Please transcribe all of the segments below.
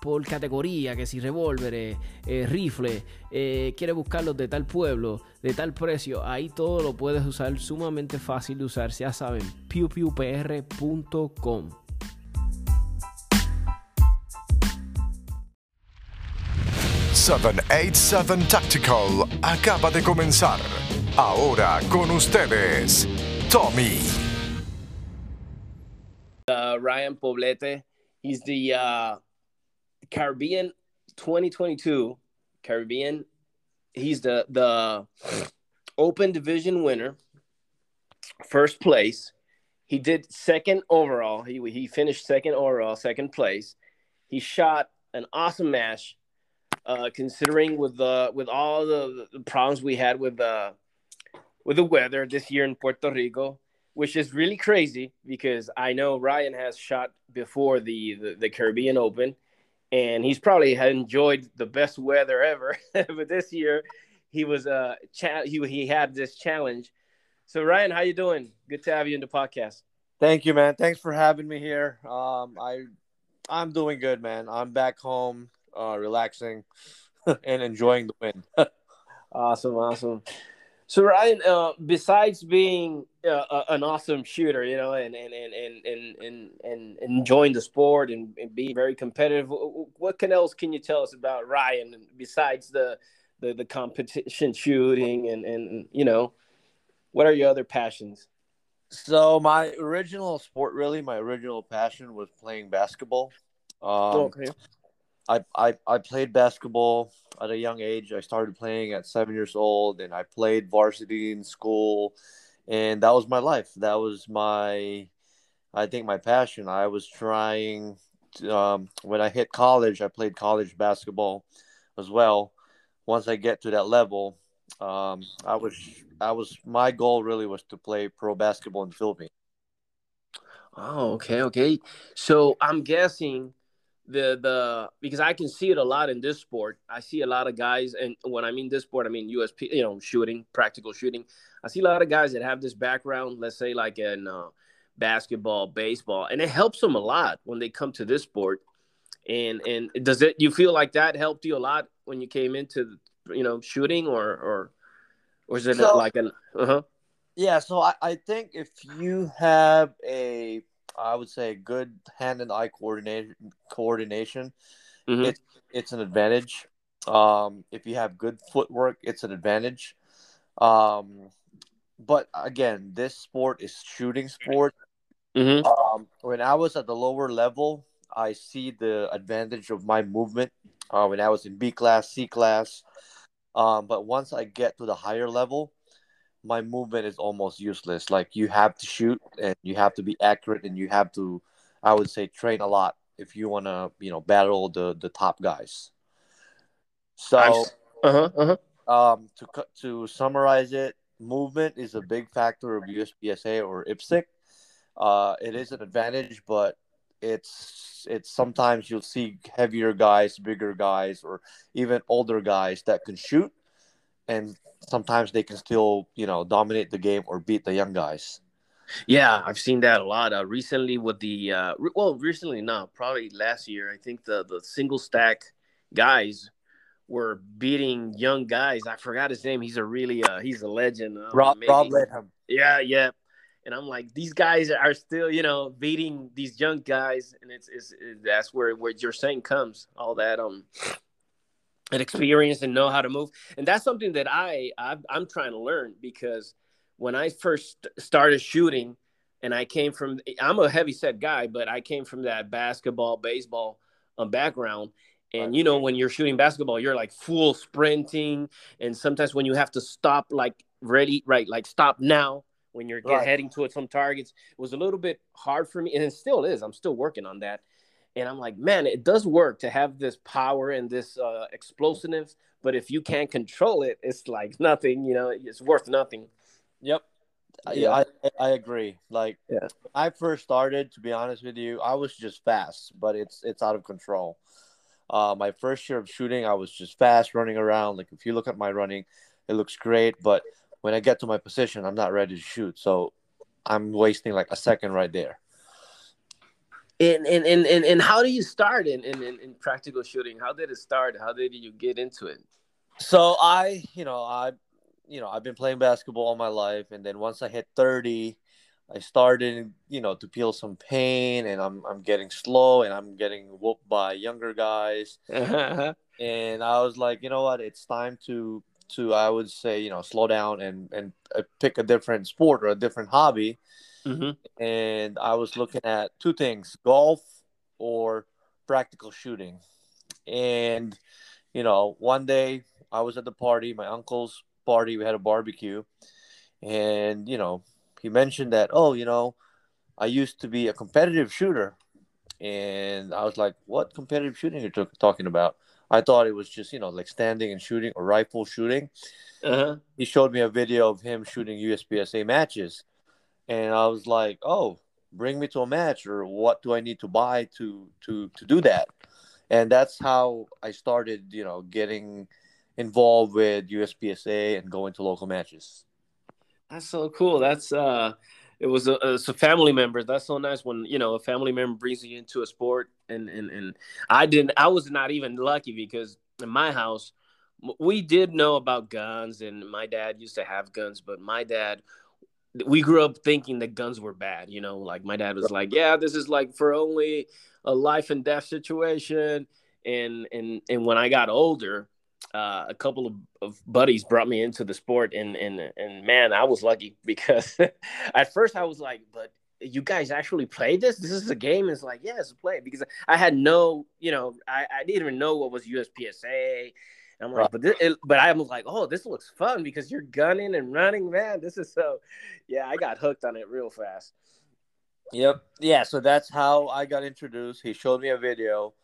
por categoría, que si revólveres, eh, rifles, eh, quieres buscarlos de tal pueblo, de tal precio, ahí todo lo puedes usar, sumamente fácil de usar, ya saben, pewpewpr.com. ...787 Tactical acaba de comenzar. Ahora con ustedes, Tommy. Uh, Ryan Poblete, he's the uh, Caribbean 2022 Caribbean. He's the the Open Division winner, first place. He did second overall. He he finished second overall, second place. He shot an awesome match, uh, considering with the with all the, the problems we had with the with the weather this year in Puerto Rico, which is really crazy because I know Ryan has shot before the, the, the Caribbean Open and he's probably enjoyed the best weather ever. but this year, he was uh cha- he he had this challenge. So Ryan, how you doing? Good to have you in the podcast. Thank you, man. Thanks for having me here. Um, I I'm doing good, man. I'm back home, uh, relaxing and enjoying the wind. awesome, awesome. So Ryan, uh, besides being uh, an awesome shooter, you know, and and and and and and, and enjoying the sport and, and, being very competitive, what can else can you tell us about Ryan besides the the, the competition shooting and and you know, what are your other passions? So my original sport, really, my original passion was playing basketball. Um, okay. I, I, I played basketball at a young age. I started playing at seven years old, and I played varsity in school, and that was my life. That was my, I think, my passion. I was trying. To, um, when I hit college, I played college basketball as well. Once I get to that level, um, I was I was my goal really was to play pro basketball in the Philippines. Oh, okay, okay. So I'm guessing the the because I can see it a lot in this sport. I see a lot of guys, and when I mean this sport, I mean USP, you know, shooting, practical shooting. I see a lot of guys that have this background, let's say like in uh, basketball, baseball, and it helps them a lot when they come to this sport. And and does it? You feel like that helped you a lot when you came into you know shooting, or or or is it so, like an uh huh? Yeah, so I, I think if you have a I would say good hand and eye coordination. Coordination, mm-hmm. it's it's an advantage. Um, if you have good footwork, it's an advantage. Um, but again, this sport is shooting sport. Mm-hmm. Um, when I was at the lower level, I see the advantage of my movement. Uh, when I was in B class, C class, um, but once I get to the higher level, my movement is almost useless. Like you have to shoot and you have to be accurate and you have to, I would say, train a lot if you want to, you know, battle the the top guys. So, uh-huh, uh-huh. Um, to to summarize it, movement is a big factor of USPSA or IPSC. Uh, it is an advantage, but it's it's sometimes you'll see heavier guys, bigger guys, or even older guys that can shoot, and sometimes they can still you know dominate the game or beat the young guys. Yeah, I've seen that a lot. Uh, recently with the uh, re- well, recently not probably last year. I think the the single stack guys were beating young guys. I forgot his name. He's a really uh, he's a legend. Uh, Rob maybe. Rob Leatham. Yeah, yeah. And I'm like, these guys are still, you know, beating these young guys, and it's, it's, it's that's where where your saying comes. All that um and experience and know how to move. And that's something that I i am trying to learn because when I first started shooting, and I came from I'm a heavy set guy, but I came from that basketball, baseball um, background. And you know, when you're shooting basketball, you're like full sprinting, and sometimes when you have to stop, like ready, right, like stop now when you're right. heading towards some targets, it was a little bit hard for me, and it still is. I'm still working on that and I'm like, man, it does work to have this power and this uh, explosiveness, but if you can't control it, it's like nothing. You know, it's worth nothing. Yep. yeah, I, I agree. Like, yeah. I first started, to be honest with you, I was just fast, but it's it's out of control. Uh, my first year of shooting, I was just fast running around. Like, if you look at my running, it looks great, but when I get to my position, I'm not ready to shoot. So I'm wasting like a second right there. And and and and, and how do you start in, in, in practical shooting? How did it start? How did you get into it? So I, you know, I you know, I've been playing basketball all my life, and then once I hit 30, I started, you know, to feel some pain, and I'm I'm getting slow, and I'm getting whooped by younger guys, and I was like, you know what, it's time to to I would say, you know, slow down and and uh, pick a different sport or a different hobby, mm-hmm. and I was looking at two things: golf or practical shooting, and you know, one day I was at the party, my uncle's party. We had a barbecue, and you know, he mentioned that oh, you know, I used to be a competitive shooter, and I was like, what competitive shooting are you talking about? I thought it was just you know like standing and shooting or rifle shooting. Uh-huh. He showed me a video of him shooting USPSA matches, and I was like, oh, bring me to a match, or what do I need to buy to to to do that? And that's how I started, you know, getting involved with USPSA and going to local matches. That's so cool. That's uh it was a, it's a family member. That's so nice when you know a family member brings you into a sport, and and and I didn't. I was not even lucky because in my house we did know about guns, and my dad used to have guns, but my dad. We grew up thinking that guns were bad, you know. Like my dad was like, "Yeah, this is like for only a life and death situation." And and and when I got older, uh, a couple of, of, buddies brought me into the sport, and and and man, I was lucky because at first I was like, but you guys actually play this? This is a game. It's like, yeah, it's a play because I had no, you know, I, I didn't even know what was USPSA. And I'm like, right. but this, it, but I was like, oh, this looks fun because you're gunning and running, man. This is so, yeah, I got hooked on it real fast. Yep. Yeah. So that's how I got introduced. He showed me a video,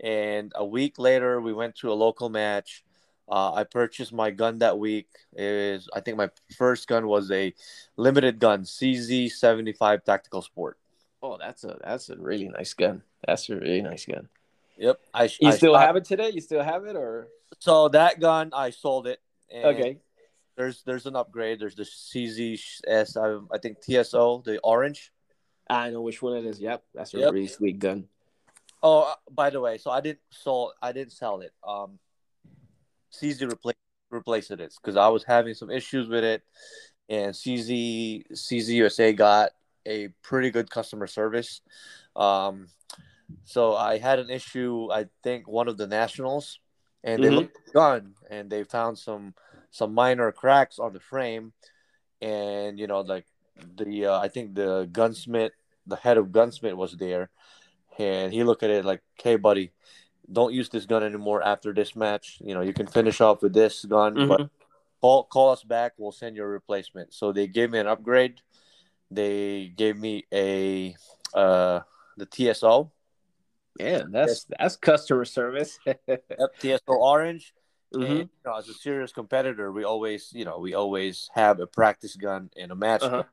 and a week later, we went to a local match. Uh, I purchased my gun that week. Is I think my first gun was a limited gun, CZ75 Tactical Sport. Oh, that's a that's a really nice gun. That's a really nice gun. Yep. I, you I still have it today? You still have it, or so that gun I sold it. okay. There's there's an upgrade. There's the CZS. I, I think TSO, the orange. I know which one it is. Yep, that's a yep. really sweet gun. Oh, uh, by the way, so I didn't sell. I didn't sell it. Um, CZ replace replace it because I was having some issues with it, and CZ CZ USA got a pretty good customer service. Um, so I had an issue. I think one of the nationals, and they mm-hmm. looked at the gun and they found some some minor cracks on the frame, and you know like the uh, I think the gunsmith, the head of gunsmith was there, and he looked at it like, "Hey, buddy." don't use this gun anymore after this match. You know, you can finish off with this gun, mm-hmm. but call call us back. We'll send you a replacement. So they gave me an upgrade. They gave me a uh the TSO. Yeah, that's that's customer service. yep, TSO orange. Mm-hmm. And, you know, as a serious competitor, we always, you know, we always have a practice gun and a match uh-huh. gun.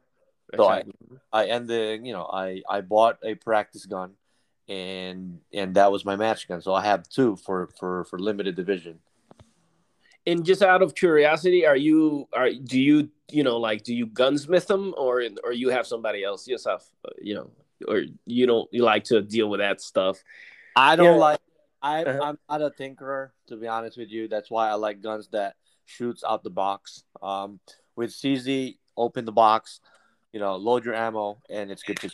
So I, I ended, you know, I I bought a practice gun and and that was my match gun. So I have two for for for limited division. And just out of curiosity, are you are do you you know like do you gunsmith them or or you have somebody else yourself uh, you know or you don't you like to deal with that stuff? I don't yeah. like. I uh-huh. I'm not a tinkerer to be honest with you. That's why I like guns that shoots out the box. Um, with CZ, open the box, you know, load your ammo, and it's good to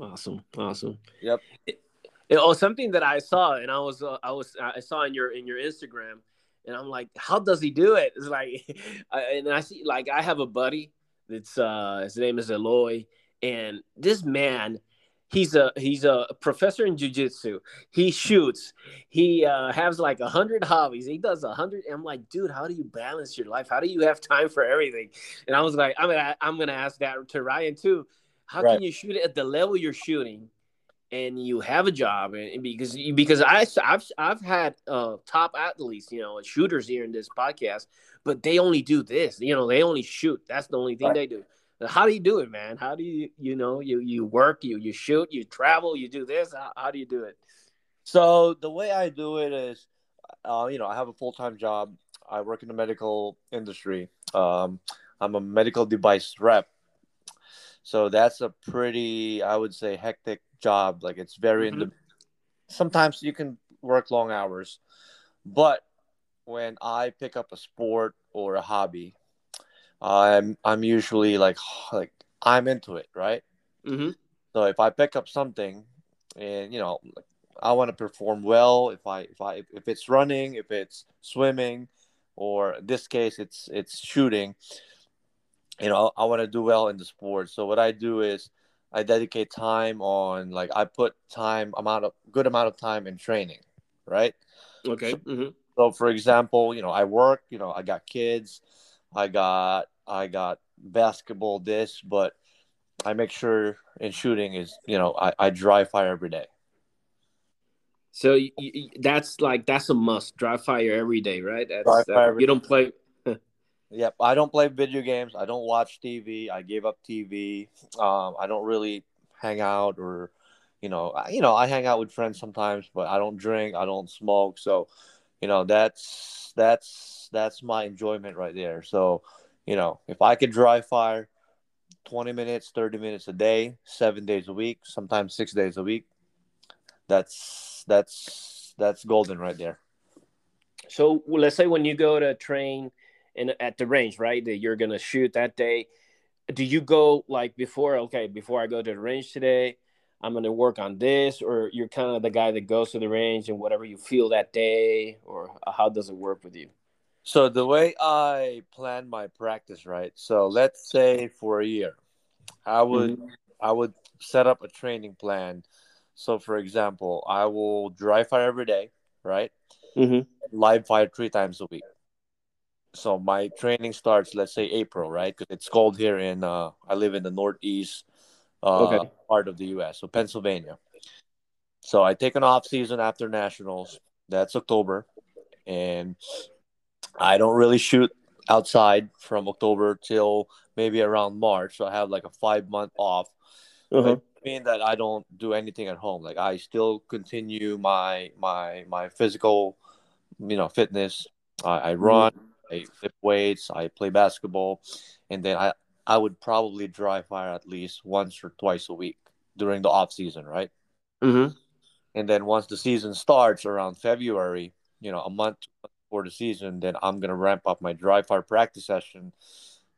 Awesome, awesome. Yep. It, it, oh, something that I saw, and I was, uh, I was, I saw in your in your Instagram, and I'm like, how does he do it? It's like, I, and I see, like, I have a buddy that's, uh, his name is Eloy, and this man, he's a he's a professor in jujitsu. He shoots. He uh, has like a hundred hobbies. He does a hundred. I'm like, dude, how do you balance your life? How do you have time for everything? And I was like, I'm gonna I'm gonna ask that to Ryan too. How right. can you shoot at the level you're shooting, and you have a job? And because because I I've I've had uh, top athletes, you know, shooters here in this podcast, but they only do this. You know, they only shoot. That's the only thing right. they do. How do you do it, man? How do you you know you you work, you you shoot, you travel, you do this? How, how do you do it? So the way I do it is, uh, you know, I have a full time job. I work in the medical industry. Um, I'm a medical device rep. So that's a pretty, I would say, hectic job. Like it's very mm-hmm. in the. Sometimes you can work long hours, but when I pick up a sport or a hobby, I'm I'm usually like like I'm into it, right? Mm-hmm. So if I pick up something, and you know, I want to perform well. If I if I if it's running, if it's swimming, or in this case it's it's shooting, you know, I want to do well in the sport. So what I do is I dedicate time on like I put time amount of good amount of time in training, right? Okay. So, mm-hmm. so for example, you know, I work, you know, I got kids, I got I got basketball this, but I make sure in shooting is, you know, I, I dry fire every day. So you, you, that's like that's a must. Dry fire every day, right? That's, dry fire you don't play. yep, I don't play video games. I don't watch TV. I gave up TV. Um, I don't really hang out or, you know, I, you know, I hang out with friends sometimes, but I don't drink. I don't smoke. So, you know, that's that's that's my enjoyment right there. So, you know, if I could dry fire 20 minutes, 30 minutes a day, seven days a week, sometimes six days a week, that's that's that's golden right there. So let's say when you go to train in at the range, right? That you're gonna shoot that day. Do you go like before? Okay, before I go to the range today, I'm gonna work on this, or you're kind of the guy that goes to the range and whatever you feel that day, or how does it work with you? So the way I plan my practice, right? So let's say for a year, I would mm-hmm. I would set up a training plan so, for example, I will dry fire every day, right? Mm-hmm. Live fire three times a week. So my training starts, let's say April, right? Because it's cold here in. Uh, I live in the northeast uh, okay. part of the U.S., so Pennsylvania. So I take an off season after nationals. That's October, and I don't really shoot outside from October till maybe around March. So I have like a five month off. Uh-huh mean that I don't do anything at home. Like I still continue my my my physical, you know, fitness. I, I mm-hmm. run, mm-hmm. I lift weights, I play basketball, and then I I would probably dry fire at least once or twice a week during the off season, right? Mm-hmm. And then once the season starts around February, you know, a month before the season, then I'm gonna ramp up my dry fire practice session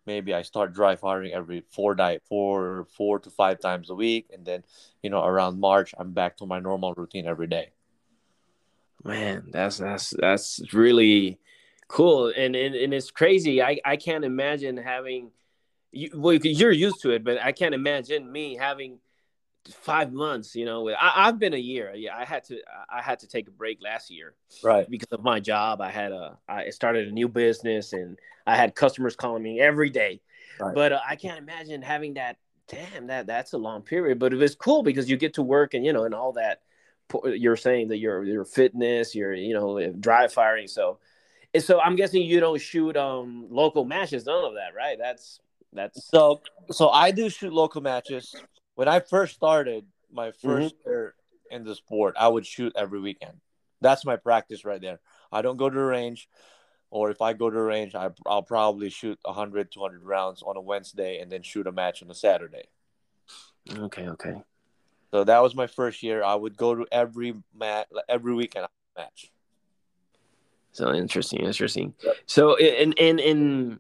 maybe I start dry firing every four diet four four to five times a week, and then you know around March I'm back to my normal routine every day. Man, that's that's that's really cool, and and, and it's crazy. I I can't imagine having you. Well, you're used to it, but I can't imagine me having five months you know I, have been a year. Yeah i had to i had to take a break last year right. because of my job. I had a i started a new business and i had customers calling me every day. Right. but uh, i can't imagine having that damn that that's a long period. But it was cool because you get to work and you know and all that you're saying that your your fitness your you know dry firing. So and so i'm guessing you don't shoot um local matches none of that right? That's that's so so i do shoot local matches when I first started my 1st mm-hmm. year in the sport, I would shoot every weekend. That's my practice right there. I don't go to the range, or if I go to the range, I, I'll probably shoot 100, 200 rounds on a Wednesday and then shoot a match on a Saturday. Okay, okay. So that was my first year. I would go to every match, every weekend match. So interesting, interesting. Yep. So in in in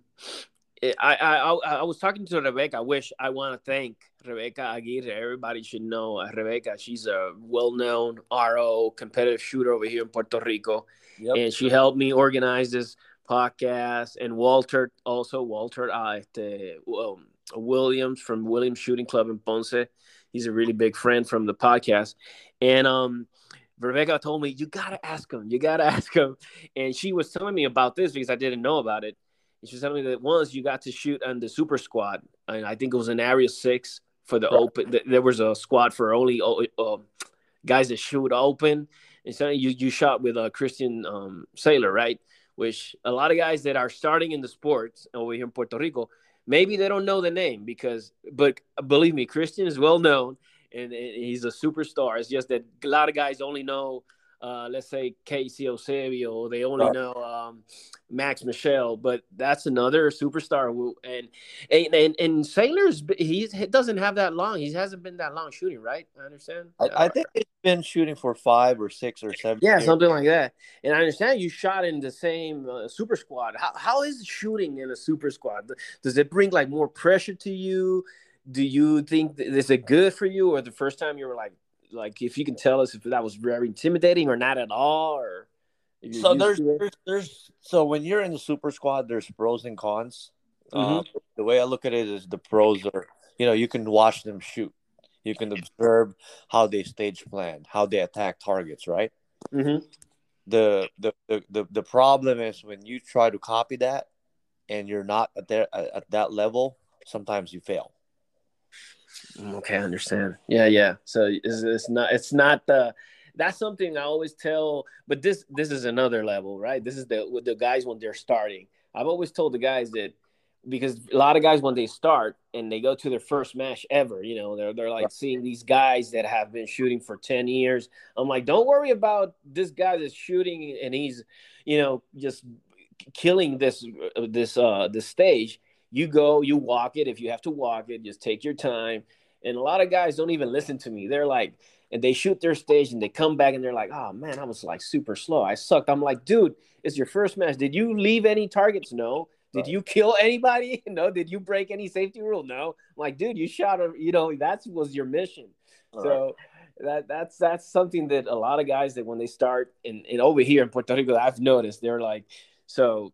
I, I I was talking to Rebecca. I wish I want to thank Rebecca Aguirre. Everybody should know uh, Rebecca. She's a well-known RO competitive shooter over here in Puerto Rico, yep. and she helped me organize this podcast. And Walter also Walter uh, the, um, Williams from Williams Shooting Club in Ponce. He's a really big friend from the podcast, and um. Rebecca told me you gotta ask him, you gotta ask him, and she was telling me about this because I didn't know about it she was telling me that once you got to shoot on the super squad, and I think it was in Area Six for the right. open. There was a squad for only uh, guys that shoot open, and so you you shot with a uh, Christian um, Sailer, right? Which a lot of guys that are starting in the sports over here in Puerto Rico, maybe they don't know the name because, but believe me, Christian is well known and, and he's a superstar. It's just that a lot of guys only know uh, let's say KC Eusebio, they only right. know um, Max Michel, but that's another superstar. Who, and and and, and Sailer's, he doesn't have that long. He hasn't been that long shooting, right? I understand. I, I think he's been shooting for five or six or seven. Yeah, years. something like that. And I understand you shot in the same uh, super squad. How how is shooting in a super squad? Does it bring like more pressure to you? Do you think is it good for you, or the first time you were like, like if you can tell us if that was very intimidating or not at all or so there's, there's, there's so when you're in the super squad there's pros and cons. Mm-hmm. uh, the way i look at it is the pros are you know you can watch them shoot. You can observe how they stage plan how they attack targets right? Mm-hmm. the, the, the the problem is when you try to copy that and you're not at there at that level sometimes you fail okay, I understand. Yeah, yeah. So it's, it's not it's not the that's something I always tell. But this this is another level, right? This is the with the guys when they're starting. I've always told the guys that because a lot of guys when they start and they go to their first match ever, you know, they're they're like seeing these guys that have been shooting for 10 years. I'm like, don't worry about this guy that's shooting and he's, you know, just killing this this uh this stage you go, you walk it. If you have to walk it, just take your time. And a lot of guys don't even listen to me. They're like, and they shoot their stage and they come back and they're like, oh man, I was like super slow. I sucked. I'm like, dude, it's your first match. Did you leave any targets? No. Did you kill anybody? No. Did you break any safety rule? No. I'm like, dude, you shot a, you know, that was your mission. All so right. that that's that's something that a lot of guys that when they start and, and over here in Puerto Rico, I've noticed they're like, so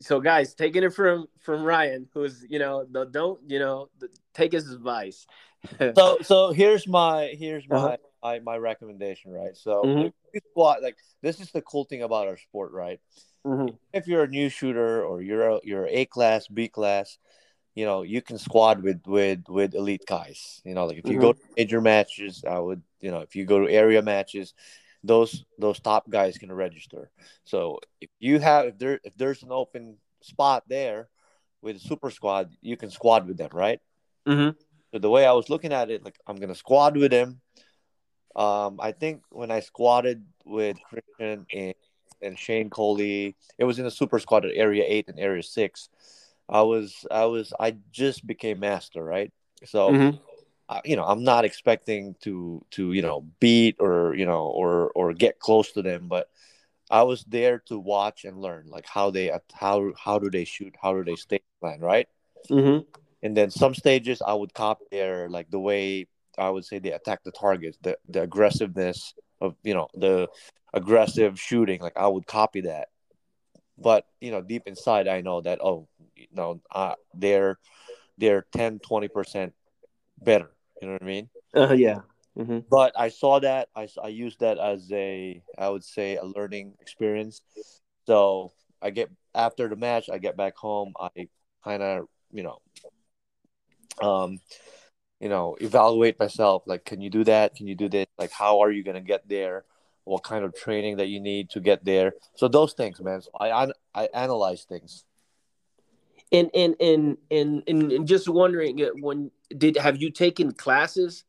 so guys, taking it from from Ryan, who's you know the, don't you know the, take his advice. so so here's my here's my uh-huh. my, my, recommendation, right? So mm-hmm. squat like this is the cool thing about our sport, right? Mm-hmm. If you're a new shooter or you're a, you're A class, B class, you know you can squad with with with elite guys. You know, like if you mm-hmm. go to major matches, I would you know if you go to area matches, those those top guys can register. So if you have if there if there's an open spot there with a super squad, you can squad with them, right? Mm-hmm. So the way I was looking at it, like I'm gonna squad with him. Um, I think when I squatted with Christian and, and Shane Coley, it was in the super squad at Area Eight and Area Six. I was I was I just became master, right? So mm-hmm you know i'm not expecting to to you know beat or you know or or get close to them but i was there to watch and learn like how they how how do they shoot? How do they stage plan right? Mm-hmm. and then some stages i would copy their like the way i would say they attack the targets the, the aggressiveness of you know the aggressive shooting like i would copy that. But you know deep inside i know that oh you know uh, they're they're 10 20% better you know what I mean? Uh, yeah. Mm-hmm. But I saw that I I used that as a I would say a learning experience. So I get after the match, I get back home. I kind of you know, um, you know, evaluate myself. Like, can you do that? Can you do this? Like, how are you gonna get there? What kind of training that you need to get there? So those things, man. So I I, I analyze things. And and and and and just wondering uh, when did have you taken classes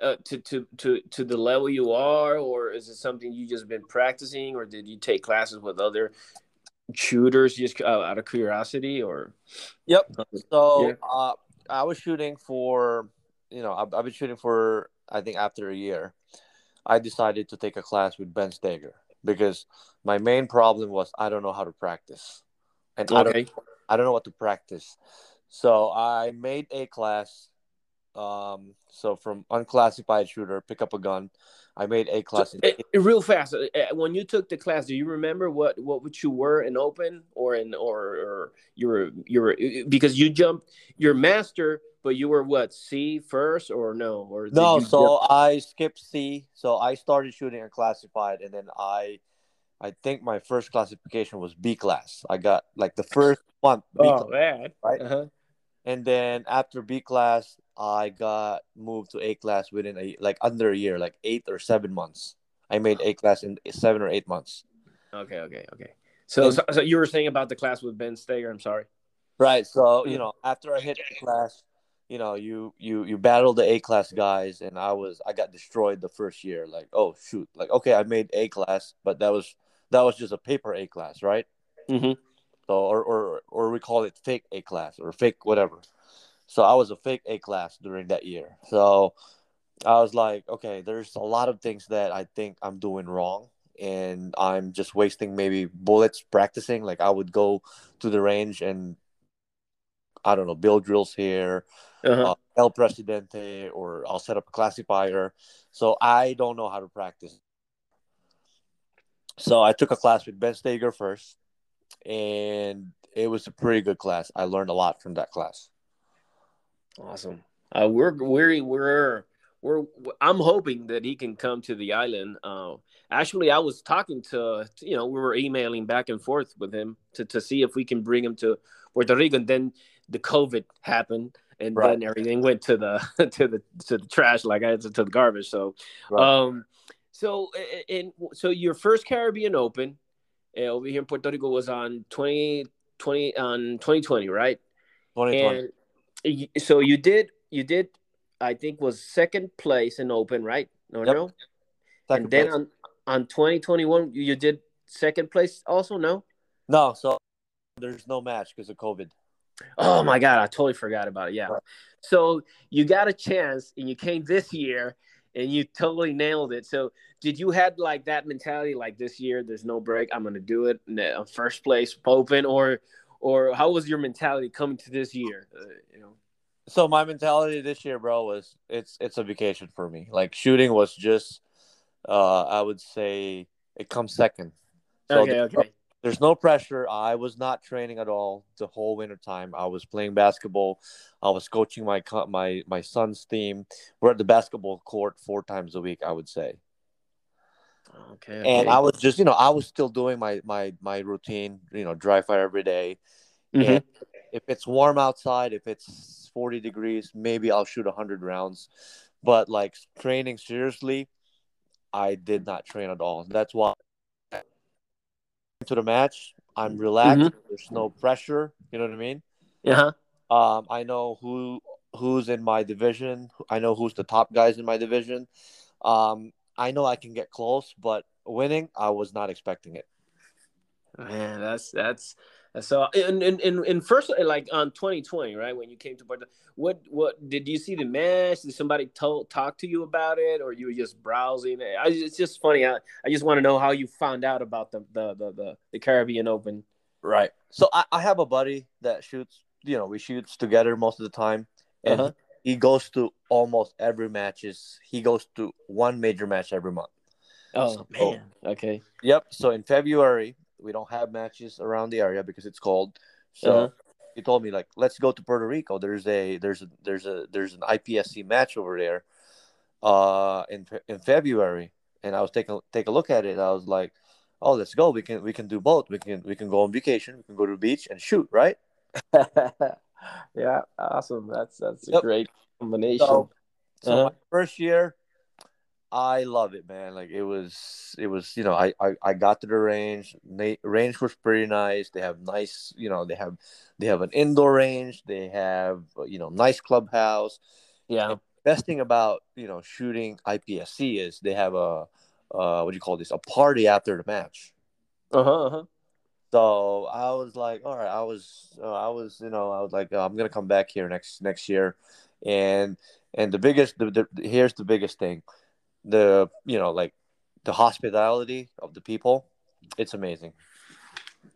uh, to to to to the level you are, or is it something you just been practicing, or did you take classes with other shooters just uh, out of curiosity, or? Yep. So yeah. uh, I was shooting for you know I've, I've been shooting for I think after a year, I decided to take a class with Ben Stoeger because my main problem was I don't know how to practice, and okay. I don't I don't know what to practice. So I made a class. Um, so from unclassified shooter, pick up a gun. I made a class. So, it, it, real fast. Uh, when you took the class, do you remember what what you were in open or in or or you were you were because you jumped your master, but you were what C first or no or no? So jump? I skipped C. So I started shooting unclassified, and then I I think my first classification was B class. I got like the first month. B oh class, man! Right. Uh-huh. And then after B class, I got moved to A class within a like under a year, like eight or seven months. I made A class in seven or eight months. Okay, okay, okay. So, and, so, so, you were saying about the class with Ben Stoeger. I'm sorry. Right. So you know, after I hit the class, you know, you you you battle the A class guys, and I was I got destroyed the first year. Like, oh shoot, like okay, I made A class, but that was that was just a paper A class, right? Mm-hmm. So or or or we call it fake A class or fake whatever. So I was a fake A class during that year. So I was like, okay, there's a lot of things that I think I'm doing wrong and I'm just wasting maybe bullets practicing. Like I would go to the range and I don't know, build drills here, uh-huh. uh, El Presidente, or I'll set up a classifier. So I don't know how to practice. So I took a class with Ben Stoeger first, and it was a pretty good class. I learned a lot from that class. Awesome. Uh, we're we're we're we're I'm hoping that he can come to the island. Uh, actually, I was talking to you know we were emailing back and forth with him to to see if we can bring him to Puerto Rico. And then the COVID happened, and right. then everything went to the to the to the trash, like I said, to the garbage. So, right. um, so and so your first Caribbean Open uh, over here in Puerto Rico was on 2020 on 2020, right? 2020. And so you did you did I think was second place in Open, right? No, yep. no. Second and then place. on on 2021 you did second place also, no? No, so there's no match because of COVID. Oh my god, I totally forgot about it. Yeah. Right. So you got a chance and you came this year and you totally nailed it. So did you had like that mentality like this year there's no break, I'm going to do it in the uh, first place open or or how was your mentality coming to this year, uh, you know? So my mentality this year, bro, was it's it's a vacation for me. Like shooting was just uh I would say it comes second. So okay, okay there's no pressure. I was not training at all the whole winter time. I was playing basketball. I was coaching my my my son's team. We're at the basketball court four times a week. I would say. Okay, okay. And I was just, you know, I was still doing my my my routine. You know, dry fire every day. Mm-hmm. And if it's warm outside, if it's 40 degrees, maybe I'll shoot 100 rounds. But like training seriously, I did not train at all. That's why to the match. I'm relaxed. Mm-hmm. There's no pressure. You know what I mean? Yeah. Um, I know who who's in my division. I know who's the top guys in my division. Um, I know I can get close, but winning, I was not expecting it. Man, that's that's so in in in, in first like on 2020, right when you came to Puerto, what what did you see the match? Did somebody told talk to you about it, or you were just browsing? I, it's just funny. I, I just want to know how you found out about the the the the, the Caribbean Open. Right. So I, I have a buddy that shoots. You know, we shoots together most of the time, and uh-huh. He goes to almost every matches. He goes to one major match every month. Oh so, man. Okay. Yep. So in February, we don't have matches around the area because it's cold. So uh-huh. he told me like, let's go to Puerto Rico. There's a there's a there's a there's an IPSC match over there, uh, in in February. And I was taking take a look at it. I was like, oh, let's go. We can we can do both. We can we can go on vacation. We can go to the beach and shoot. Right. yeah, awesome. That's that's a yep. great combination. So, so uh-huh. my first year, I love it, man. Like it was, it was, you know, I, I, I got to the range. The range was pretty nice. They have nice, you know, they have, they have an indoor range. They have, you know, nice clubhouse. Yeah. And best thing about you know shooting IPSC is they have a, uh, what do you call this? A party after the match. Uh huh. Uh-huh. So I was like, all right, I was, uh, I was, you know, I was like, oh, I'm gonna come back here next next year, and and the biggest, the, the here's the biggest thing. The you know like the hospitality of the people it's amazing.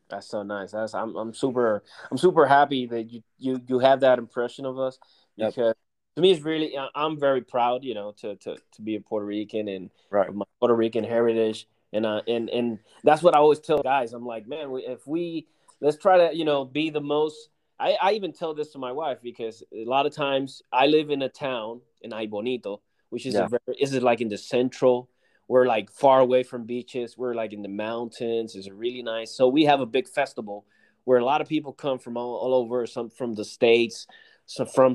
That's so nice. That's i'm, I'm super i'm super happy that you you you have that impression of us because yep. to me it's really i'm very proud you know to to, to be a puerto rican and right. my puerto rican heritage and uh and and that's what i always tell guys. I'm like man if we let's try to you know be the most I, I even tell this to my wife because a lot of times I live in a town in Aibonito which is yeah. a very is it like in the central? We're like far away from beaches. We're like in the mountains. It's really nice. So we have a big festival where a lot of people come from all, all over some from the states some from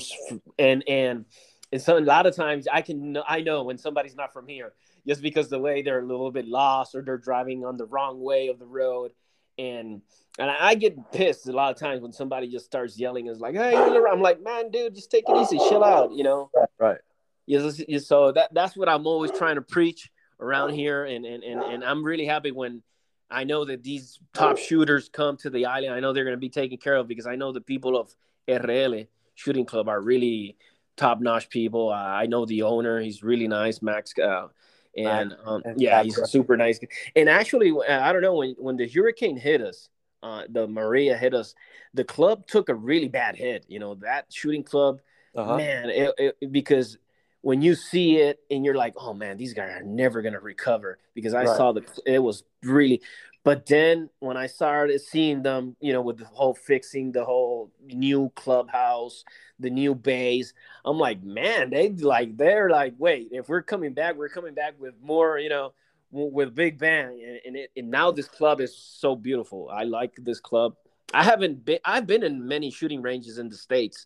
and and and so a lot of times i can i know when somebody's not from here just because the way they're a little bit lost or they're driving on the wrong way of the road and and I get pissed a lot of times when somebody just starts yelling. Is like, hey, I'm like, man, dude, just take it easy, chill out, you know. Right. Yes. So that that's what I'm always trying to preach around here, and and and, and I'm really happy when I know that these top shooters come to the island. I know they're going to be taken care of because I know the people of RL Shooting Club are really top notch people. Uh, I know the owner; he's really nice, Max. Uh, and um, yeah, he's super nice. And actually, I don't know when when the hurricane hit us, uh, the Maria hit us, the club took a really bad hit. You know that shooting club, uh-huh. man, it, it, because when you see it and you're like, oh man, these guys are never gonna recover because I right. saw the it was really. But then when I started seeing them, you know, with the whole fixing the whole new clubhouse, the new base, I'm like, man, they like they're like, wait, if we're coming back, we're coming back with more, you know, with big band, and, and, it, and now this club is so beautiful. I like this club. I haven't been, I've been in many shooting ranges in the states,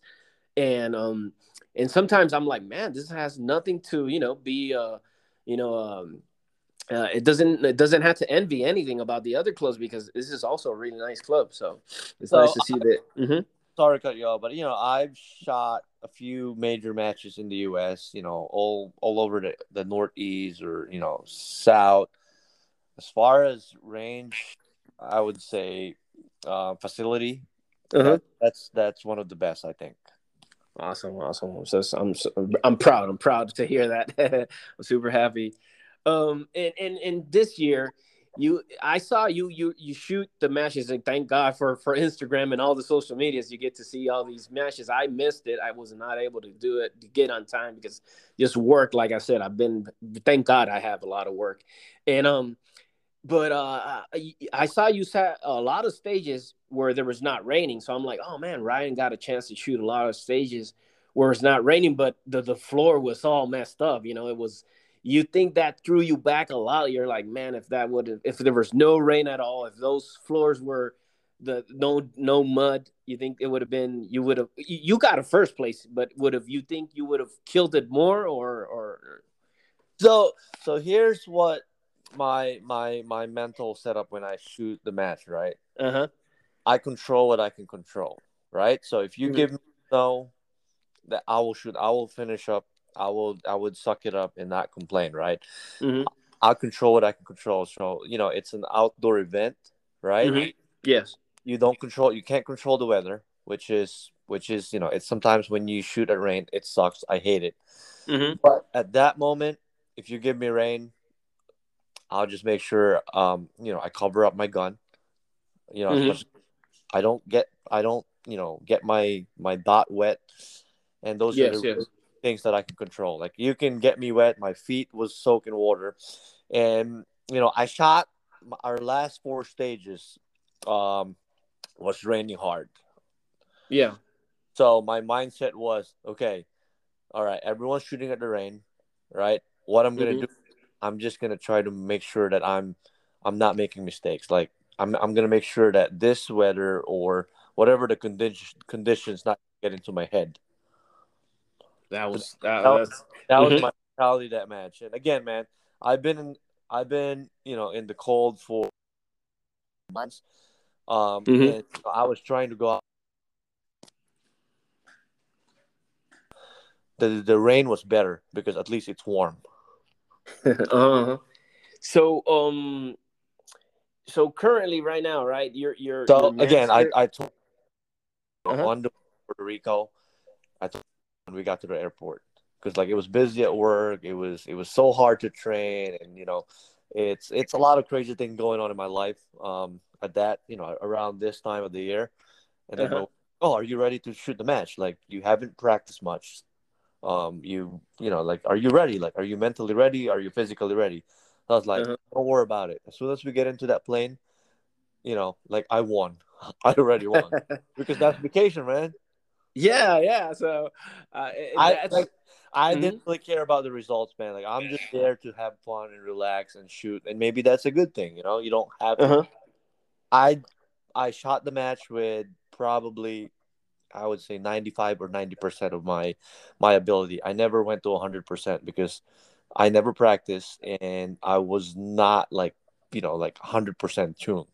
and um, and sometimes I'm like, man, this has nothing to you know be uh, you know um, uh, it doesn't it doesn't have to envy anything about the other clubs because this is also a really nice club. So it's so nice to see that. Mm-hmm. Sorry to cut you off, but you know I've shot a few major matches in the U.S. You know all all over the, the Northeast or you know South. As far as range, I would say uh, facility. Uh-huh. That, that's that's one of the best, I think. Awesome, awesome. So I'm I'm proud. I'm proud to hear that. I'm super happy. Um, and and and this year, you I saw you you you shoot the matches, and thank God for for Instagram and all the social medias. You get to see all these matches. I missed it. I was not able to do it to get on time because just work. Like I said, I've been. Thank God I have a lot of work, and um, but uh, I saw you sat a lot of stages where there was not raining. So I'm like, oh man, Ryan got a chance to shoot a lot of stages where it's not raining, but the, the floor was all messed up. You know, it was, you think that threw you back a lot. You're like, man, if that would, if there was no rain at all, if those floors were the no, no mud, you think it would have been, you would have, you got a first place, but would have, you think you would have killed it more or, or, so, so here's what my, my, my mental setup when I shoot the match, right? Uh huh I control what I can control, right? So if you mm-hmm. give me no, that I will shoot, I will finish up, I will, I would suck it up and not complain, right? Mm-hmm. I'll control what I can control. So you know, it's an outdoor event, right? Mm-hmm. Yes. You don't control. You can't control the weather, which is which is you know, it's sometimes when you shoot at rain, it sucks. I hate it. Mm-hmm. But at that moment, if you give me rain, I'll just make sure, um, you know, I cover up my gun. You know, mm-hmm. I don't get I don't you know get my my dot wet, and those yes, are the yes. Things that I can control. Like you can get me wet. My feet was soaking water, and you know I shot our last four stages. Um, was raining hard. Yeah. So my mindset was okay. All right, everyone's shooting at the rain, right? What I'm gonna mm-hmm. do, I'm just gonna try to make sure that I'm I'm not making mistakes. Like I'm I'm gonna make sure that this weather or whatever the condition conditions not get into my head. That was that, that was, that was mm-hmm. my mentality that match. And again, man, I've been in I've been you know in the cold for months. Um, mm-hmm. and I was trying to go out. The the rain was better because at least it's warm. uh-huh. So um so currently right now, right? You're you're so you're again. I I told uh-huh. on to Puerto Rico. I when we got to the airport because like it was busy at work. It was it was so hard to train, and you know, it's it's a lot of crazy things going on in my life. Um, at that you know around this time of the year, and then uh-huh. oh, are you ready to shoot the match? Like you haven't practiced much. Um, you you know like are you ready? Like are you mentally ready? Are you physically ready? I was like, uh-huh. don't worry about it. As soon as we get into that plane, you know, like I won. I already won because that's vacation, man. Yeah, yeah. So uh, I like I mm-hmm. didn't really care about the results, man. Like I'm just there to have fun and relax and shoot, and maybe that's a good thing. You know, you don't have. Uh-huh. I I shot the match with probably I would say 95 or 90 percent of my my ability. I never went to 100 percent because I never practiced and I was not like, you know, like 100% tuned.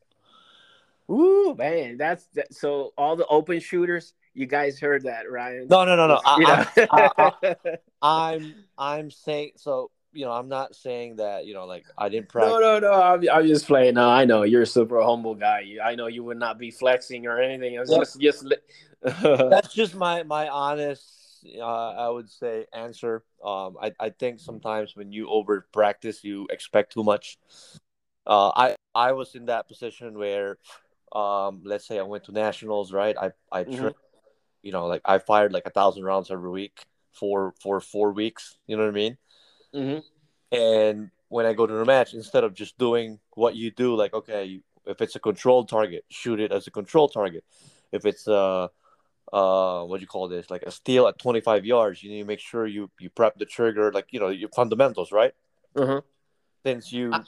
Ooh, man, that's that, so. All the open shooters, you guys heard that, Ryan? No, no, no, no. I, I'm, I'm saying so you know, I'm not saying that, you know, like I didn't practice. No, no, no. I'm, I'm just playing. No, I know you're a super humble guy. I know you would not be flexing or anything. It's just, just. That's just my my honest, uh, I would say, answer. Um, I I think sometimes when you over practice, you expect too much. Uh, I I was in that position where, um, let's say I went to nationals, right? I I, mm-hmm. You know, like I fired like a thousand rounds every week for for four weeks. You know what I mean? Mm-hmm. And when I go to the match, instead of just doing what you do, like okay, if it's a controlled target, shoot it as a control target. If it's a uh, what do you call this? Like a steel at 25 yards, you need to make sure you you prep the trigger, like you know your fundamentals, right? Mm-hmm. Since you I-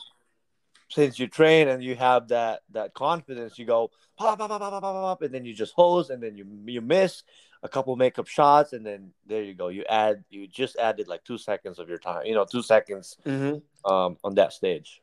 since you train and you have that that confidence, you go pop, pop, pop, pop, pop, pop, and then you just hose, and then you you miss, a couple makeup shots, and then there you go. You add, you just added like two seconds of your time. You know, two seconds mm-hmm. um, on that stage.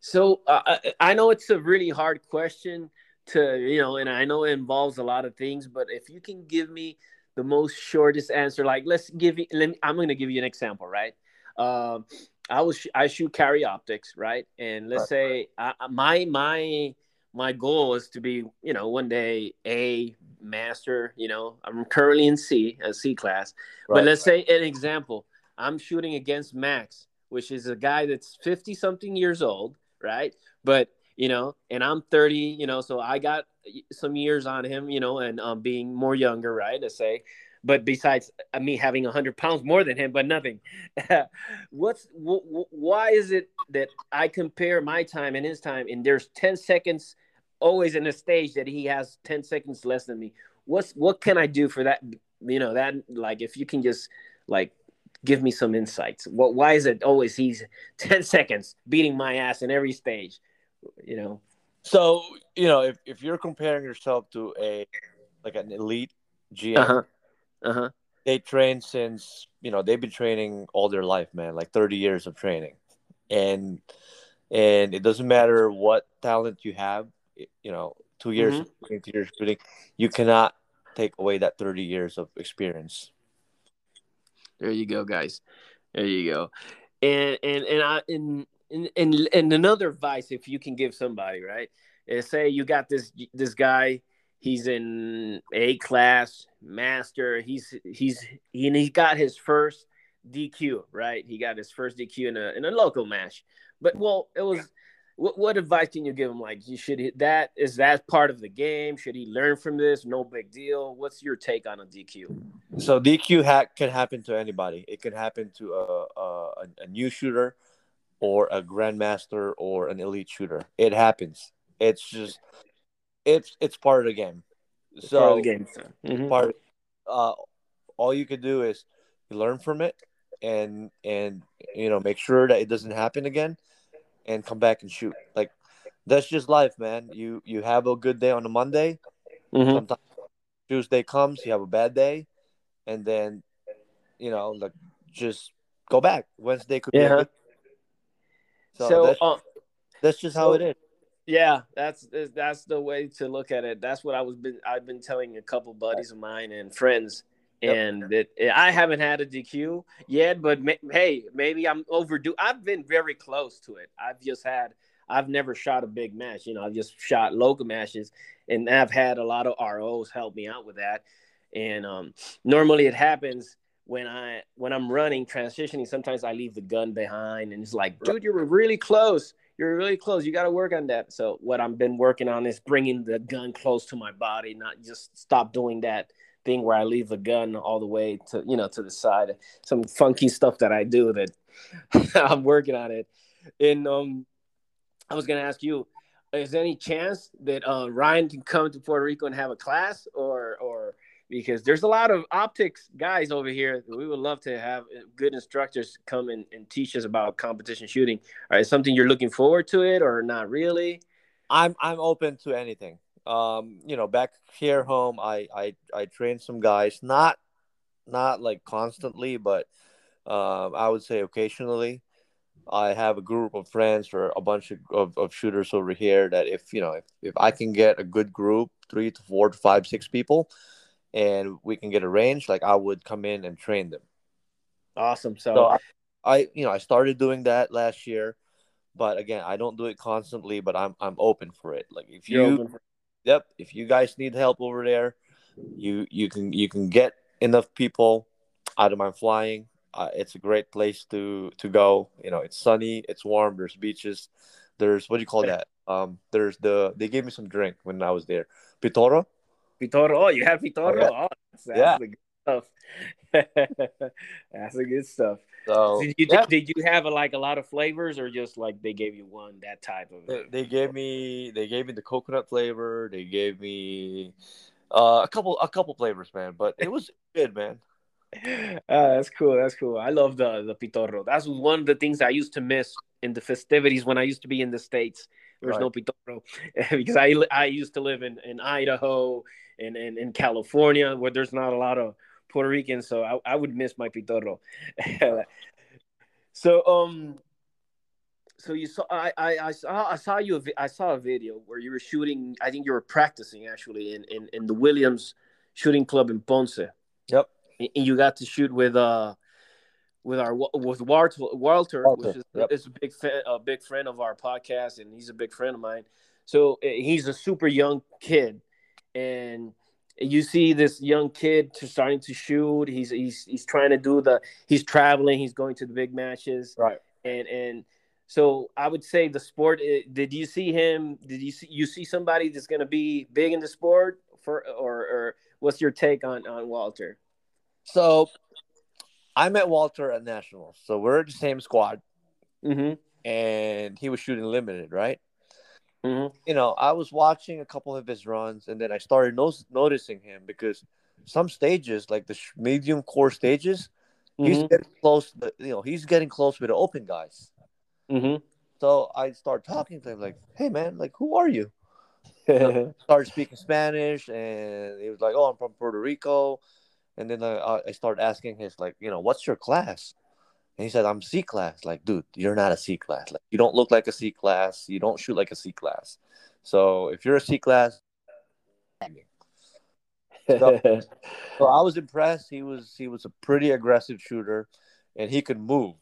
So uh, I know it's a really hard question to you know, and I know it involves a lot of things. But if you can give me the most shortest answer, like let's give you, let me, I'm going to give you an example, right? Um, I was I shoot carry optics, right? And let's right. say I, my my my goal is to be, you know, one day a master. You know, I'm currently in C, a C class. Right. But let's say an example, I'm shooting against Max, which is a guy that's 50 something years old, right? But you know, and I'm 30, you know, so I got some years on him, you know, and um, being more younger, right? To say, but besides uh, me having 100 pounds more than him, but nothing. What's wh- why is it that I compare my time and his time, and there's 10 seconds always in a stage that he has 10 seconds less than me what's what can i do for that you know that like if you can just like give me some insights what why is it always he's 10 seconds beating my ass in every stage you know so you know if, if you're comparing yourself to a like an elite gm uh-huh. Uh-huh. they train since you know they've been training all their life man like 30 years of training and and it doesn't matter what talent you have you know, two years mm-hmm. into your shooting, you cannot take away that 30 years of experience. There you go, guys. There you go. And and and I and and and another advice, if you can give somebody, right? Is say you got this this guy, he's in A class, master. He's he's he, and he got his first DQ, right? He got his first DQ in a in a local match. But well, it was what, what advice can you give him? Like, you should that is that part of the game? Should he learn from this? No big deal. What's your take on a DQ? So DQ hack can happen to anybody. It can happen to a, a, a new shooter, or a grandmaster, or an elite shooter. It happens. It's just it's it's part of the game. It's so part of the game. Mm-hmm. Part. Uh, all you can do is learn from it, and and you know make sure that it doesn't happen again and come back and shoot. Like that's just life, man. You you have a good day on a Monday. Mm-hmm. Sometimes Tuesday comes, you have a bad day, and then you know, like just go back. Wednesday could yeah. be. Good... So, so that's, uh, that's just so, how it is. Yeah, that's that's the way to look at it. That's what I was been I've been telling a couple buddies of mine and friends and it, I haven't had a DQ yet, but may, hey, maybe I'm overdue. I've been very close to it. I've just had, I've never shot a big match. You know, I've just shot local matches, and I've had a lot of ROs help me out with that. And um, normally it happens when I when I'm running transitioning. Sometimes I leave the gun behind, and it's like, dude, you were really close. You're really close. You got to work on that. So what I've been working on is bringing the gun close to my body, not just stop doing that thing where I leave the gun all the way to you know to the side. Some funky stuff that I do that I'm working on it. And um, I was gonna ask you, is there any chance that uh, Ryan can come to Puerto Rico and have a class, or or because there's a lot of optics guys over here. We would love to have good instructors come and, and teach us about competition shooting. Are it something you're looking forward to it or not really? I'm I'm open to anything um, you know, back here home, I I I train some guys, not not like constantly, but um, I would say occasionally. I have a group of friends or a bunch of, of, of, shooters over here that if you know if, if I can get a good group, three to four to five, six people, and we can get arranged, like I would come in and train them. Awesome. So, so I, I, you know I started doing that last year, but again I don't do it constantly, but I'm I'm open for it. Like if you, for- yep, if you guys need help over there, you you can you can get enough people. I don't mind flying uh, it's a great place to to go. You know, it's sunny, it's warm. There's beaches. There's what do you call that? Um, there's the they gave me some drink when I was there. Pitorro. Pitorro. Oh, you have Pitorro. Oh, yeah. Oh, that's, that's yeah. the good stuff. that's the good stuff. So did you, yeah. did you have a, like a lot of flavors or just like they gave you one that type of? They, they gave me they gave me the coconut flavor. They gave me uh, a couple a couple flavors, man. But it was good, man. Uh, that's cool. That's cool. I love the the pitorro. That's one of the things I used to miss in the festivities when I used to be in the states. There was right. no pitorro because I I used to live in, in Idaho and, and in California where there's not a lot of Puerto Ricans, so I, I would miss my pitorro. so um, so you saw I, I I saw I saw you I saw a video where you were shooting. I think you were practicing actually in in, in the Williams Shooting Club in Ponce. Yep and you got to shoot with uh with our with Walter, Walter, Walter which is, yep. is a big fan, a big friend of our podcast, and he's a big friend of mine. So eh, he's a super young kid, and you see this young kid starting to shoot. He's he's he's trying to do the. He's traveling. He's going to the big matches. Right. And and so I would say the sport. Eh, did you see him? Did you see you see somebody that's going to be big in the sport for or or what's your take on on Walter? So I met Walter at Nationals. So we're the same squad. Mm-hmm. And he was shooting limited, right? Mm-hmm. You know, I was watching a couple of his runs and then I started no- noticing him because some stages, like the medium core stages, mm-hmm. he's getting close. To, You know, he's getting close with the open guys. Mm-hmm. So I start talking to him like, "Hey, man, like, who are you?" started speaking Spanish, and he was like, "Oh, I'm from Puerto Rico." And then I, I started asking his like, you know, what's your class? And he said, I'm C class. Like, dude, you're not a C class. Like, you don't look like a C class. You don't shoot like a C class. So if you're a C class, so, so I was impressed. He was he was a pretty aggressive shooter, and he could move.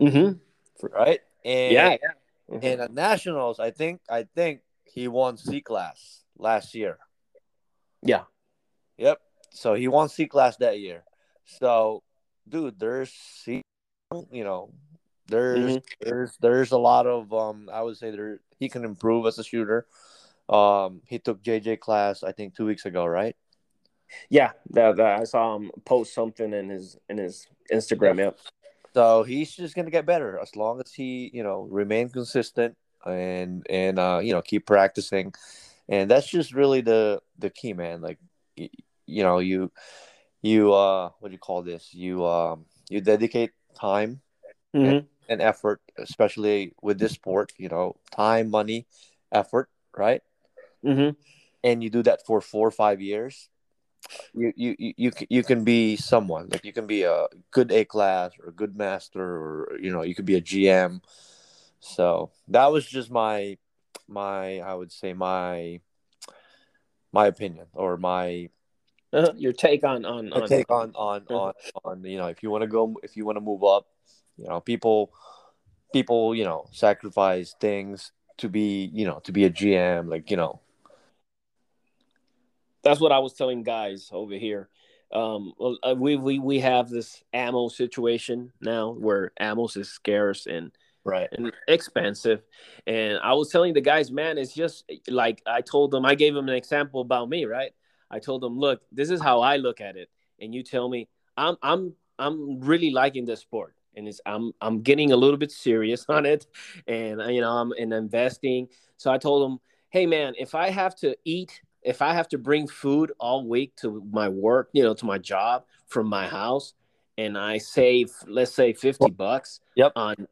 Mm-hmm. Right. And yeah. yeah. Mm-hmm. And at nationals, I think I think he won C class last year. Yeah. Yep. So he won C class that year. So, dude, there's C, you know, there's mm-hmm. there's there's a lot of um I would say there he can improve as a shooter. Um, he took JJ class I think two weeks ago, right? Yeah, that, that I saw him post something in his in his Instagram. Yeah. Yep. So he's just gonna get better as long as he you know remain consistent and and uh you know keep practicing, and that's just really the the key, man. Like you know you you uh what do you call this you um you dedicate time mm-hmm. and, and, effort especially with this sport you know time money effort right mm-hmm. and you do that for four or five years you you you you can be someone like you can be a good A class or a good master or you know you could be a GM so that was just my my I would say my my opinion or my uh, your take on on, on take on on uh-huh. on on you know if you want to go if you want to move up, you know people people you know sacrifice things to be you know to be a GM like you know. That's what I was telling guys over here. Um, uh, we we we have this ammo situation now where ammo is scarce and right and expensive and i was telling the guys man it's just like i told them i gave them an example about me right I told them, look, this is how I look at it, and you tell me I'm I'm I'm really liking this sport, and it's I'm I'm getting a little bit serious on it, and uh, you know I'm and investing. So I told them, hey man, if I have to eat, if I have to bring food all week to my work, you know, to my job from my house, and I save let's say fifty bucks yep. on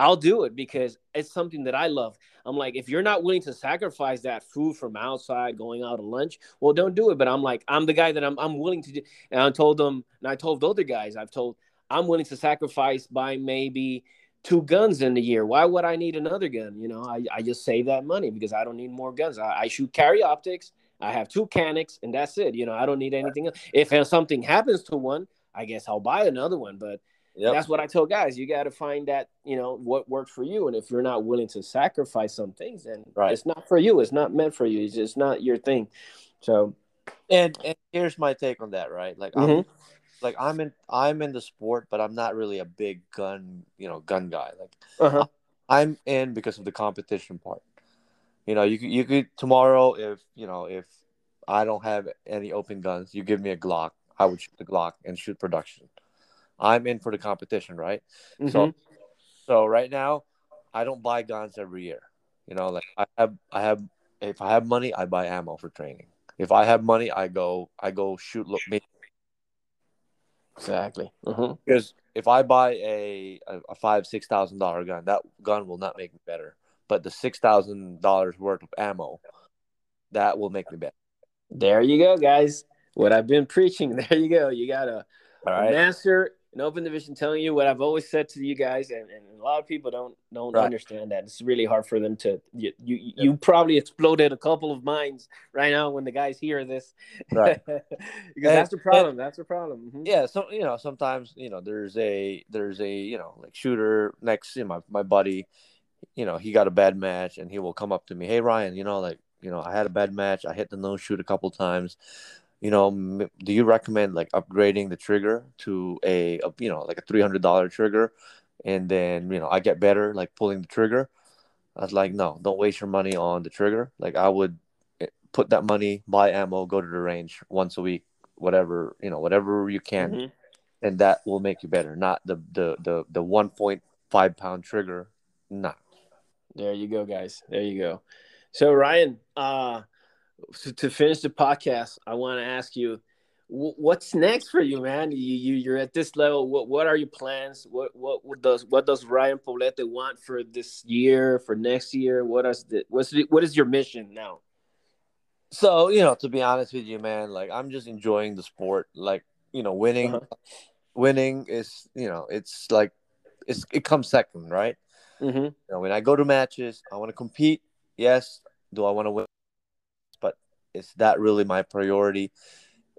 I'll do it because it's something that I love. I'm like, if you're not willing to sacrifice that food from outside, going out to lunch, well, don't do it. But I'm like, I'm the guy that I'm, I'm willing to do. And I told them, and I told other guys, I've told, I'm willing to sacrifice by maybe two guns in a year. Why would I need another gun? You know, I, I just save that money because I don't need more guns. I, I shoot carry optics. I have two Caniks, and that's it. You know, I don't need anything else. If something happens to one, I guess I'll buy another one. But yep. that's what I tell guys. You got to find that, you know, what works for you. And if you're not willing to sacrifice some things, then right. it's not for you. It's not meant for you. It's just not your thing. So, and, and here's my take on that, right? Like, mm-hmm. I'm, like I'm in I'm in the sport, but I'm not really a big gun, you know, gun guy. Like uh-huh. I'm in because of the competition part. You know, you could you could tomorrow if you know if I don't have any open guns, you give me a Glock, I would shoot the Glock and shoot production. I'm in for the competition, right? Mm-hmm. So so right now, I don't buy guns every year. You know, like I have I have if I have money, I buy ammo for training. If I have money, I go I go shoot look me. Exactly. Mm-hmm. Because if I buy a a five six thousand dollar gun, that gun will not make me better. But the six thousand dollars worth of ammo, that will make me better. There you go, guys. What I've been preaching. There you go. You got a, right. master an open division telling you what I've always said to you guys, and, and a lot of people don't don't right. understand that. It's really hard for them to you you, yeah. you probably exploded a couple of minds right now when the guys hear this, right? because and, that's the problem. And, that's the problem. Mm-hmm. Yeah, so you know sometimes you know there's a there's a you know like shooter next you know, my my buddy, you know he got a bad match and he will come up to me, hey Ryan, you know like you know I had a bad match, I hit the no shoot a couple times you know do you recommend like upgrading the trigger to a, a you know like a $300 trigger and then you know i get better like pulling the trigger? I was like no don't waste your money on the trigger. Like i would eh, put that money buy ammo go to the range once a week whatever you know whatever you can mm-hmm. and that will make you better not the the the, the 1.5 pound trigger not. There you go guys. There you go. So ryan uh to, to finish the podcast, I want to ask you, what's next for you, man? You, you you're at this level. What what are your plans? What what, what does what does Ryan Poblete want for this year, for next year? What is the what's the, what is your mission now? So you know, to be honest with you, man, like I'm just enjoying the sport. Like you know, winning, uh-huh. winning is you know, it's like it's it comes second, right? Mm-hmm. You know, when I go to matches, I want to compete. Yes, do I want to win? Is that really my priority?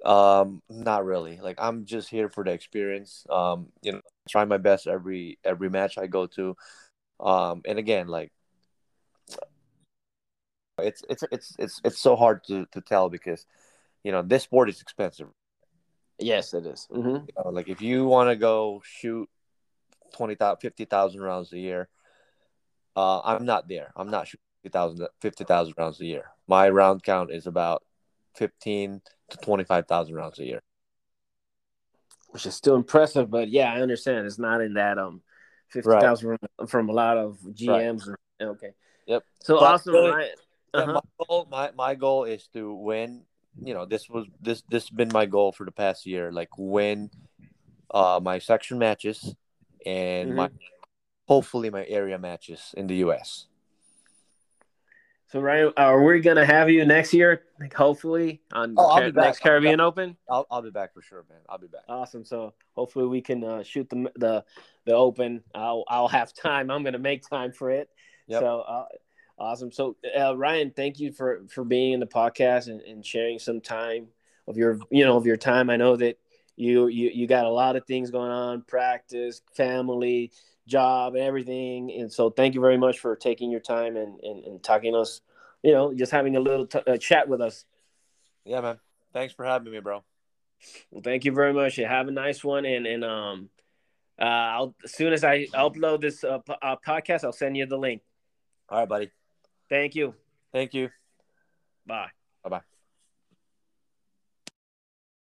Um, not really. Like I'm just here for the experience. Um, you know, try my best every every match I go to. Um, and again, like it's it's it's it's it's so hard to to tell because you know this sport is expensive. Yes, it is. Mm-hmm. You know, like if you want to go shoot 20,000, 50,000 rounds a year, uh, I'm not there. I'm not shooting 50,000 50, rounds a year. My round count is about 15 to 25,000 rounds a year. Which is still impressive, but yeah, I understand. It's not in that um 50,000 right. from a lot of GMs. Right. okay. Yep. So but awesome. Really, uh-huh. my, goal, my, my goal is to win. You know, this was this this has been my goal for the past year. Like win uh my section matches and mm-hmm. my hopefully my area matches in the US. So Ryan, are we gonna have you next year? Like hopefully on oh, Car- next Caribbean Open. I'll, I'll be back for sure, man. I'll be back. Awesome. So hopefully we can uh, shoot the the the Open. I'll I'll have time. I'm gonna make time for it. Yep. So uh, awesome. So uh, Ryan, thank you for for being in the podcast and, and sharing some time of your you know of your time. I know that you you you got a lot of things going on, practice, family job and everything. And so thank you very much for taking your time and, and, and talking to us, you know, just having a little t- uh, chat with us. Yeah, man. Thanks for having me, bro. Well, thank you very much. You have a nice one. And, and, um, uh, I'll, as soon as I upload this uh, p- uh, podcast, I'll send you the link. All right, buddy. Thank you. Thank you. Bye. Bye bye.